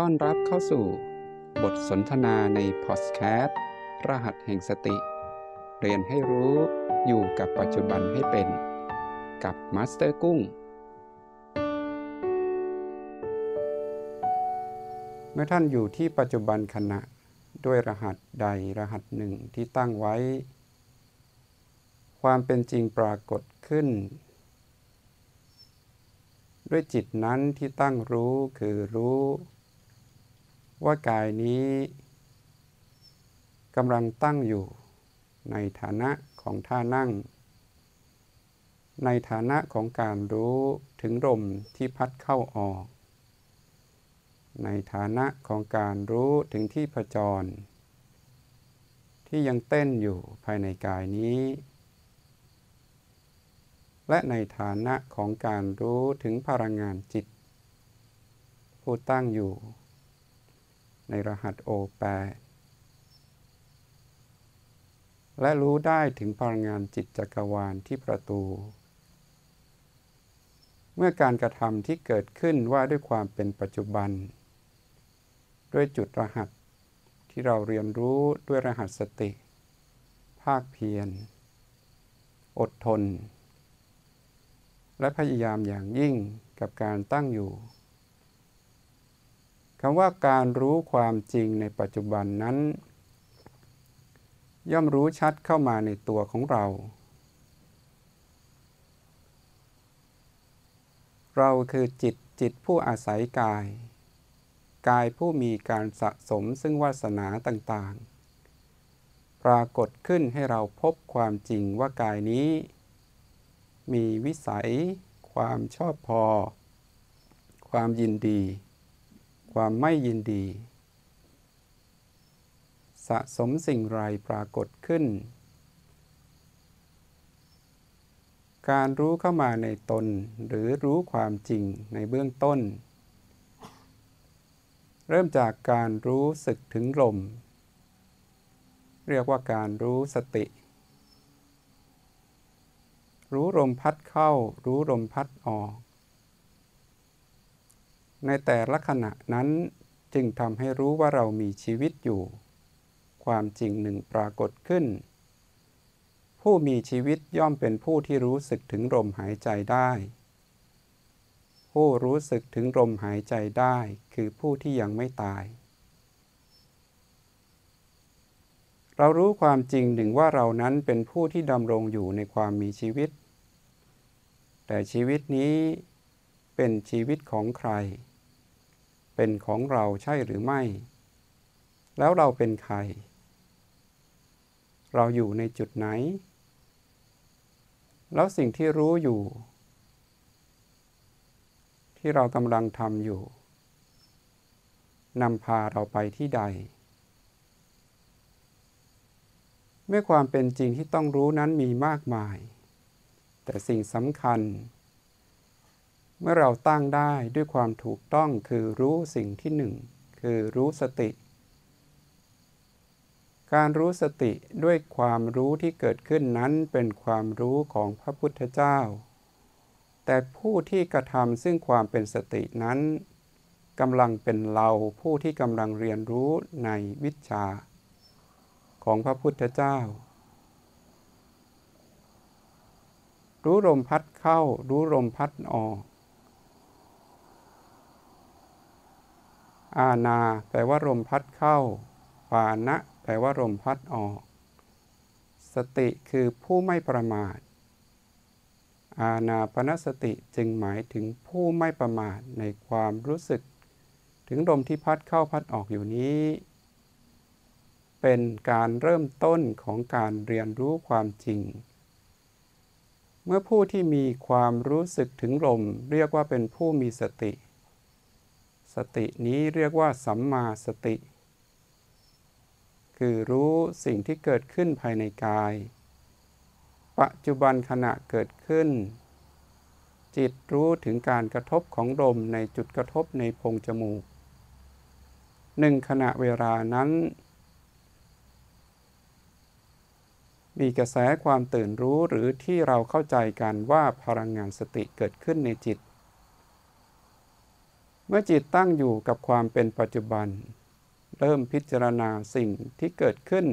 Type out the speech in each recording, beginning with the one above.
ต้อนรับเข้าสู่บทสนทนาในพอดแคสต์รหัสแห่งสติ เรียนให้รู้อยู่กับปัจจุบันให้เป็น กับมาสเตอร์กุ้ง เมื่อท่านอยู่ที่ปัจจุบันขณะด้วยรหัสใดรหัสหนึ่งที่ตั้งไว้ ความเป็นจริงปรากฏขึ้น ด้วยจิตนั้นที่ตั้งรู้คือรู้ ว่ากายนี้กำลังตั้งอยู่ในฐานะของท่านั่ง ในฐานะของการรู้ถึงลมที่พัดเข้าออก ในฐานะของการรู้ถึงที่ผจร ที่ยังเต้นอยู่ภายในกายนี้ และในฐานะของการรู้ถึงพลังงานจิต ผู้ตั้งอยู่ ในรหัสโอแปดและรู้ได้ถึงพลังงานจิตจักรวาลที่ประตู เมื่อการกระทำที่เกิดขึ้นว่าด้วยความเป็นปัจจุบัน ด้วยจุดรหัสที่เราเรียนรู้ด้วยรหัสสติ ภาคเพียร อดทน และพยายามอย่างยิ่งกับการตั้งอยู่ คำว่าการรู้ความจริงในปัจจุบันนั้น ย่อมรู้ชัดเข้ามาในตัวของเรา เราคือจิตจิตผู้อาศัยกาย กายผู้มีการสะสมซึ่งวาสนาต่างๆ ปรากฏขึ้นให้เราพบความจริงว่ากายนี้ มีวิสัย ความชอบพอ ความยินดี ความไม่ยินดี สะสมสิ่งไรปรากฏขึ้น การรู้เข้ามาในตนหรือรู้ความจริงในเบื้องต้น เริ่มจากการรู้สึกถึงลม เรียกว่าการรู้สติ รู้ลมพัดเข้า รู้ลมพัดออก ในแต่ละขณะนั้นจึงทำให้รู้ว่าเรามีชีวิตอยู่ ความจริงหนึ่งปรากฏขึ้น ผู้มีชีวิตย่อมเป็นผู้ที่รู้สึกถึงลมหายใจได้ ผู้รู้สึกถึงลมหายใจได้คือผู้ที่ยังไม่ตาย เรารู้ความจริงหนึ่งว่าเรานั้นเป็นผู้ที่ดำรงอยู่ในความมีชีวิต แต่ชีวิตนี้ เป็นชีวิตของใคร เป็นของเราใช่หรือไม่ แล้วเราเป็นใคร เราอยู่ในจุดไหน แล้วสิ่งที่รู้อยู่ ที่เรากำลังทำอยู่นำพาเราไปที่ใด เมื่อความเป็นจริงที่ต้องรู้นั้นมีมากมาย แต่สิ่งสำคัญ เมื่อเราตั้งได้ด้วยความถูกต้องคือรู้สิ่งที่หนึ่งคือรู้สติ การรู้สติด้วยความรู้ที่เกิดขึ้นนั้นเป็นความรู้ของพระพุทธเจ้า แต่ผู้ที่กระทำซึ่งความเป็นสตินั้นกำลังเป็นเราผู้ที่กำลังเรียนรู้ในวิชา ของพระพุทธเจ้า รู้ลมพัดเข้า รู้ลมพัดออก อาณาแปลว่าลมพัดเข้า ปานะแปลว่าลมพัดออก สติคือผู้ไม่ประมาท อาณาปณสติจึงหมายถึงผู้ไม่ประมาทในความรู้สึก ถึงลมที่พัดเข้าพัดออกอยู่นี้ เป็นการเริ่มต้นของการเรียนรู้ความจริง เมื่อผู้ที่มีความรู้สึกถึงลมเรียกว่าเป็นผู้มีสติ สตินี้เรียกว่าสัมมาสติ คือรู้สิ่งที่เกิดขึ้นภายในกาย ปัจจุบันขณะเกิดขึ้น จิตรู้ถึงการกระทบของลมในจุดกระทบในโพรงจมูกหนึ่งขณะเวลานั้น มีกระแสความตื่นรู้หรือที่เราเข้าใจกันว่าพลังงานสติเกิดขึ้นในจิต เมื่อจิตตั้งอยู่กับความเป็นปัจจุบัน เริ่มพิจารณาสิ่งที่เกิดขึ้น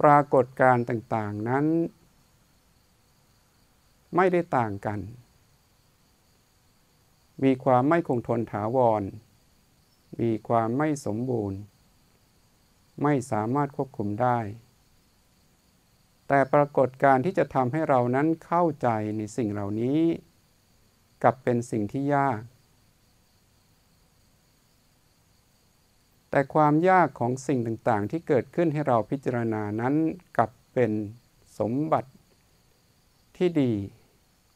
ปรากฏการต่างๆนั้น ไม่ได้ต่างกัน มีความไม่คงทนถาวร มีความไม่สมบูรณ์ ไม่สามารถควบคุมได้ แต่ปรากฏการที่จะทำให้เรานั้นเข้าใจในสิ่งเหล่านี้ กับเป็นสิ่งที่ยาก แต่ความยากของสิ่งต่างๆ ที่เกิดขึ้นให้เราพิจารณานั้นกับเป็นสมบัติที่ดี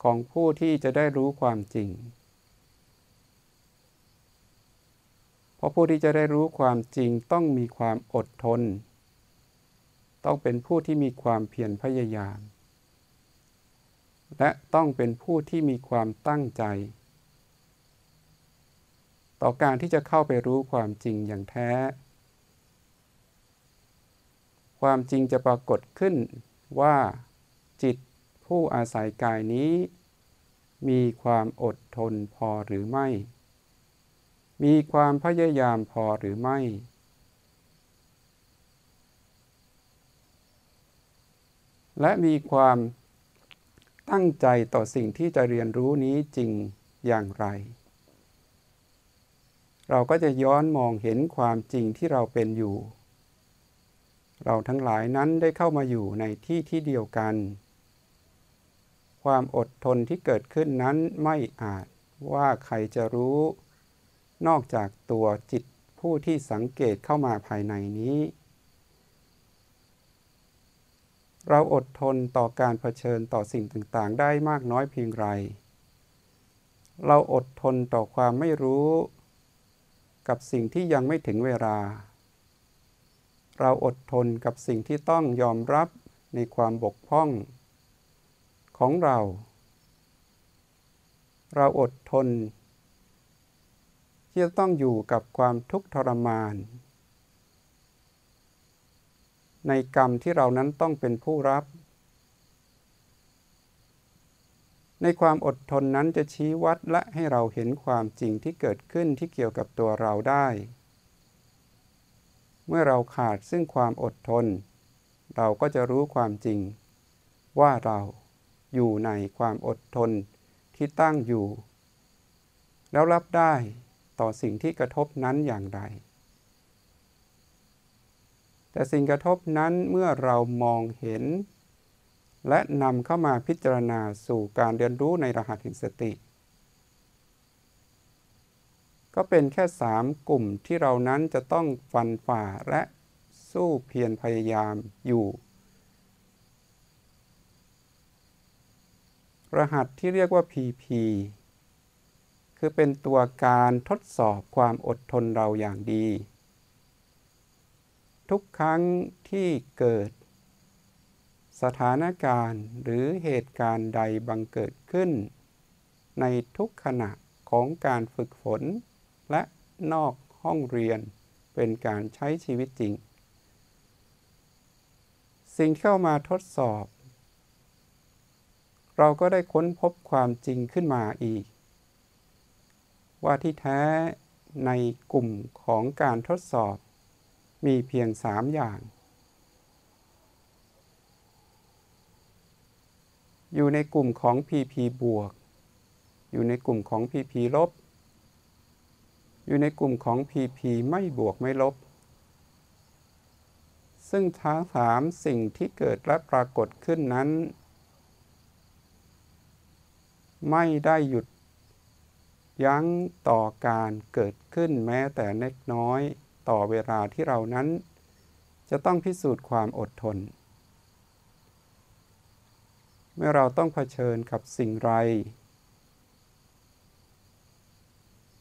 ของผู้ที่จะได้รู้ความจริง เพราะผู้ที่จะได้รู้ความจริงต้องมีความอดทน ต้องเป็นผู้ที่มีความเพียรพยายาม และต้องเป็นผู้ที่มีความตั้งใจ ต่อการที่จะเข้าไปรู้ความจริงอย่างแท้ ความจริงจะปรากฏขึ้นว่าจิตผู้อาศัยกายนี้ มีความอดทนพอหรือไม่ มีความพยายามพอหรือไม่ และมีความ ตั้งใจต่อสิ่งที่จะเรียนรู้นี้จริงอย่างไร เราก็จะย้อนมองเห็นความจริงที่เราเป็นอยู่ เราทั้งหลายนั้นได้เข้ามาอยู่ในที่ที่เดียวกัน ความอดทนที่เกิดขึ้นนั้นไม่อาจว่าใครจะรู้ นอกจากตัวจิตผู้ที่สังเกตเข้ามาภายในนี้ เราอดทนต่อการเผชิญต่อสิ่งต่างๆ ได้มากน้อยเพียงไร เราอดทนต่อความไม่รู้ กับสิ่งที่ยังไม่ถึงเวลา เราอดทนกับสิ่งที่ต้องยอมรับในความบกพร่อง ของเรา เราอดทน ที่จะต้องอยู่กับความทุกข์ทรมาน ในกรรมที่เรานั้นต้องเป็นผู้รับ ในความอดทนนั้นจะชี้วัดและให้เราเห็นความจริงที่เกิดขึ้นที่เกี่ยวกับตัวเราได้ เมื่อเราขาดซึ่งความอดทน เราก็จะรู้ความจริง ว่าเราอยู่ในความอดทนที่ตั้งอยู่ แล้วรับได้ต่อสิ่งที่กระทบนั้นอย่างไร แต่สิ่งกระทบนั้นเมื่อเรามองเห็น และนำเข้ามาพิจารณาสู่การเรียนรู้ในรหัสแห่งสติ ก็เป็นแค่สามกลุ่มที่เรานั้นจะต้องฟันฝ่าและสู้เพียรพยายามอยู่ รหัสที่เรียกว่า PP คือเป็นตัวการทดสอบความอดทนเราอย่างดี ทุกครั้งที่เกิด สถานการณ์หรือเหตุการณ์ใดบังเกิดขึ้น ในทุกขณะของการฝึกฝน และนอกห้องเรียนเป็นการใช้ชีวิตจริง สิ่งเข้ามาทดสอบ เราก็ได้ค้นพบความจริงขึ้นมาอีก ว่าที่แท้ในกลุ่มของการทดสอบ มีเพียงสามอย่าง อยู่ในกลุ่มของ PP บวก อยู่ในกลุ่มของ PP ลบ อยู่ในกลุ่มของ PP ไม่บวกไม่ลบ ซึ่งทั้งสามสิ่งที่เกิดและปรากฏขึ้นนั้น ไม่ได้หยุดยั้งต่อการเกิดขึ้นแม้แต่เล็กน้อย ต่อเวลาที่เรานั้น จะต้องพิสูจน์ความอดทน เมื่อเราต้องเผชิญกับสิ่งไร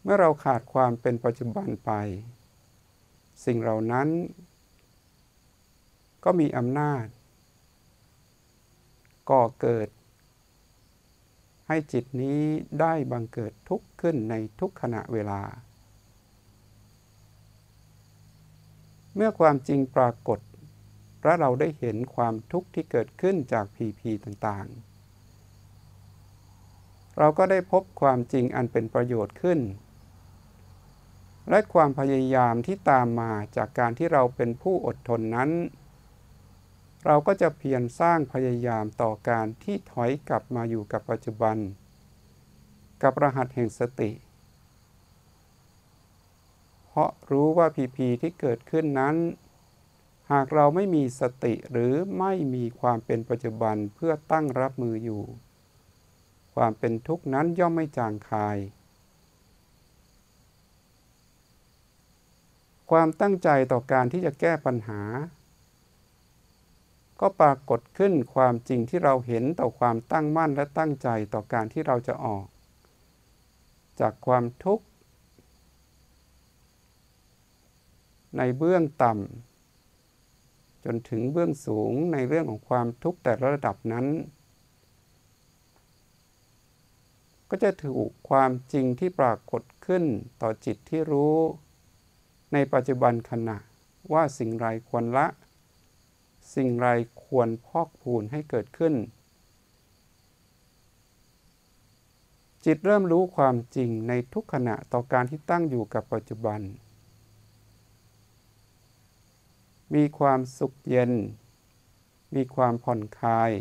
เมื่อเราขาดความเป็นปัจจุบันไป สิ่งเหล่านั้น ก็มีอำนาจ ก่อเกิด ให้จิตนี้ได้บังเกิดทุกข์ขึ้นในทุกขณะเวลา เมื่อความจริงปรากฏและเราได้เห็นความทุกข์ที่เกิดขึ้นจากพีพีต่างๆ เราก็ได้พบความจริงอันเป็นประโยชน์ขึ้น และความพยายามที่ตามมาจากการที่เราเป็นผู้อดทนนั้น เราก็จะเพียรสร้างพยายามต่อการที่ถอยกลับมาอยู่กับปัจจุบัน กับรหัสแห่งสติ เพราะรู้ว่าพีพีที่เกิดขึ้นนั้น หากเราไม่มีสติหรือไม่มีความเป็นปัจจุบันเพื่อตั้งรับมืออยู่ ความเป็นทุกข์นั้นย่อมไม่จางคาย ความตั้งใจต่อการที่จะแก้ปัญหา ก็ปรากฏขึ้นความจริงที่เราเห็นต่อความตั้งมั่นและตั้งใจต่อการที่เราจะออก จากความทุกข์ ในเบื้องต่ำจนถึงเบื้องสูงในเรื่องของความทุกข์แต่ละระดับนั้น ก็จะถูกความจริงที่ปรากฏขึ้นต่อจิตที่รู้ ในปัจจุบันขณะว่าสิ่งไรควรละ สิ่งไรควรพอกพูนให้เกิดขึ้น จิตเริ่มรู้ความจริงในทุกขณะต่อการที่ตั้งอยู่กับปัจจุบัน มีความสุขเย็น มีความผ่อนคลาย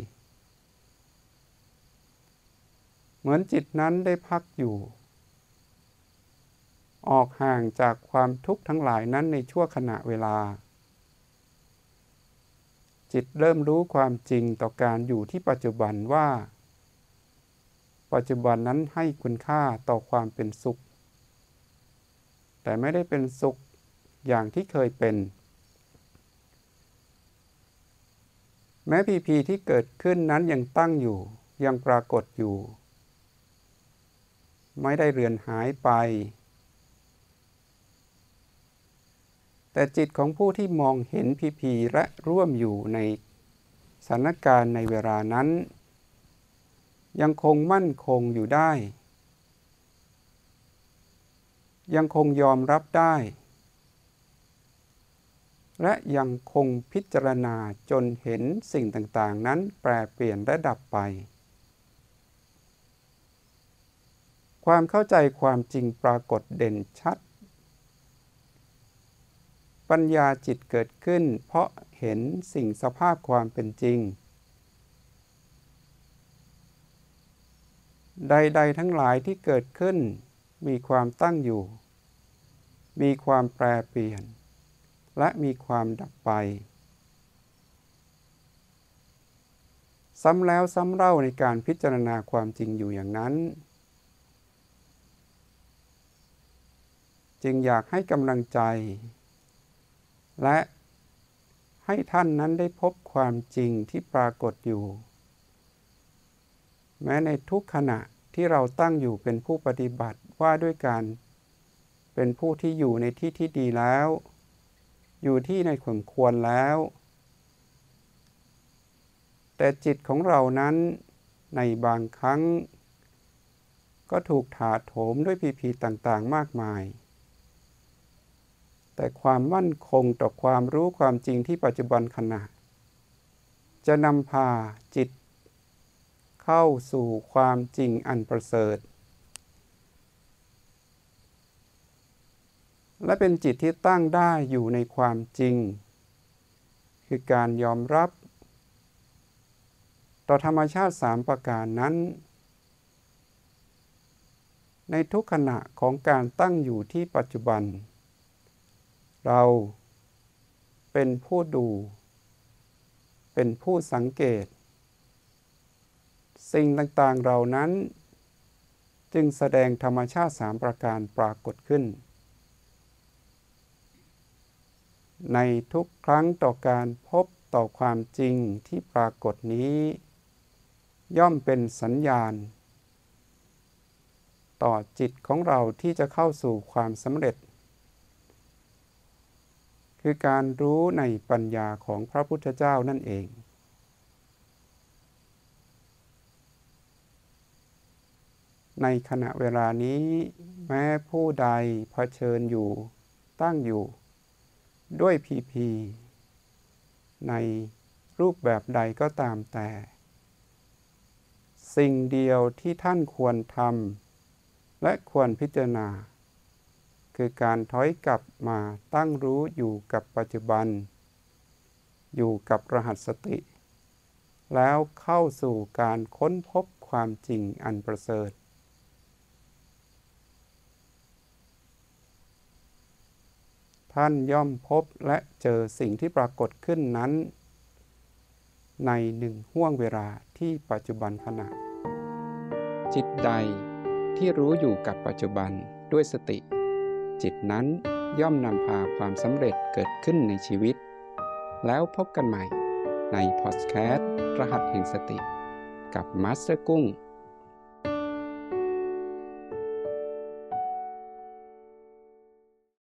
เหมือนจิตนั้นได้พักอยู่ ออกห่างจากความทุกข์ทั้งหลายนั้นในชั่วขณะเวลา จิตเริ่มรู้ความจริงต่อการอยู่ที่ปัจจุบันว่า ปัจจุบันนั้นให้คุณค่าต่อความเป็นสุข แต่ไม่ได้เป็นสุขอย่างที่เคยเป็น แม้พีพีที่เกิดขึ้นนั้นยังตั้งอยู่ ยังปรากฏอยู่ ไม่ได้เรือนหายไป แต่จิตของผู้ที่มองเห็นพีพีและร่วมอยู่ในสถานการณ์ในเวลานั้น ยังคงมั่นคงอยู่ได้ ยังคงยอมรับได้ และยังคงพิจารณาจนเห็นสิ่งต่างๆ นั้นแปรเปลี่ยนและดับไป ความเข้าใจความจริงปรากฏเด่นชัด ปัญญาจิตเกิดขึ้น เพราะเห็นสิ่งสภาพความเป็นจริง ใด ๆ ทั้งหลายที่เกิดขึ้น มีความตั้งอยู่ มีความแปรเปลี่ยน และมีความดับไป ซ้ำแล้วซ้ำเล่าในการพิจารณาความจริงอยู่อย่างนั้น จึงอยากให้กำลังใจ และให้ท่านนั้นได้พบความจริงที่ปรากฏอยู่ แม้ในทุกขณะที่เราตั้งอยู่เป็นผู้ปฏิบัติว่าด้วยการเป็นผู้ที่อยู่ในที่ที่ดีแล้ว อยู่ที่ในขมควรแล้ว แต่จิตของเรานั้นในบางครั้ง ก็ถูกถาโถมด้วยพีพีต่างๆ มากมาย แต่ความมั่นคงต่อความรู้ความจริงที่ปัจจุบันขณะ จะนำพาจิต เข้าสู่ความจริงอันประเสริฐ และเป็นจิตที่ตั้งได้อยู่ในความจริง คือการยอมรับ ต่อธรรมชาติสามประการนั้น ในทุกขณะของการตั้งอยู่ที่ปัจจุบัน เราเป็นผู้ดู เป็นผู้สังเกต สิ่งต่างๆเรานั้น จึงแสดงธรรมชาติสามประการปรากฏขึ้น ในทุกครั้งต่อการพบต่อความจริงที่ปรากฏนี้ ย่อมเป็นสัญญาณ ต่อจิตของเราที่จะเข้าสู่ความสำเร็จ คือการรู้ในปัญญาของพระพุทธเจ้านั่นเอง ในขณะเวลานี้แม้ผู้ใดเผชิญอยู่ตั้งอยู่ ด้วยพีพีในรูปแบบใดก็ตามแต่ สิ่งเดียวที่ท่านควรทำและควรพิจารณา คือการถอยกลับมาตั้งรู้อยู่กับปัจจุบัน อยู่กับรหัสสติ แล้วเข้าสู่การค้นพบความจริงอันประเสริฐ ท่านย่อมพบและเจอสิ่งที่ปรากฏขึ้นนั้น ในหนึ่งห่วงเวลาที่ปัจจุบันขณะ จิตใดที่รู้อยู่กับปัจจุบันด้วยสติ จิตนั้นย่อมนำพาความสำเร็จเกิดขึ้นในชีวิต แล้วพบกันใหม่ในพอดแคสต์รหัสแห่งสติ กับมาสเตอร์กุ้ง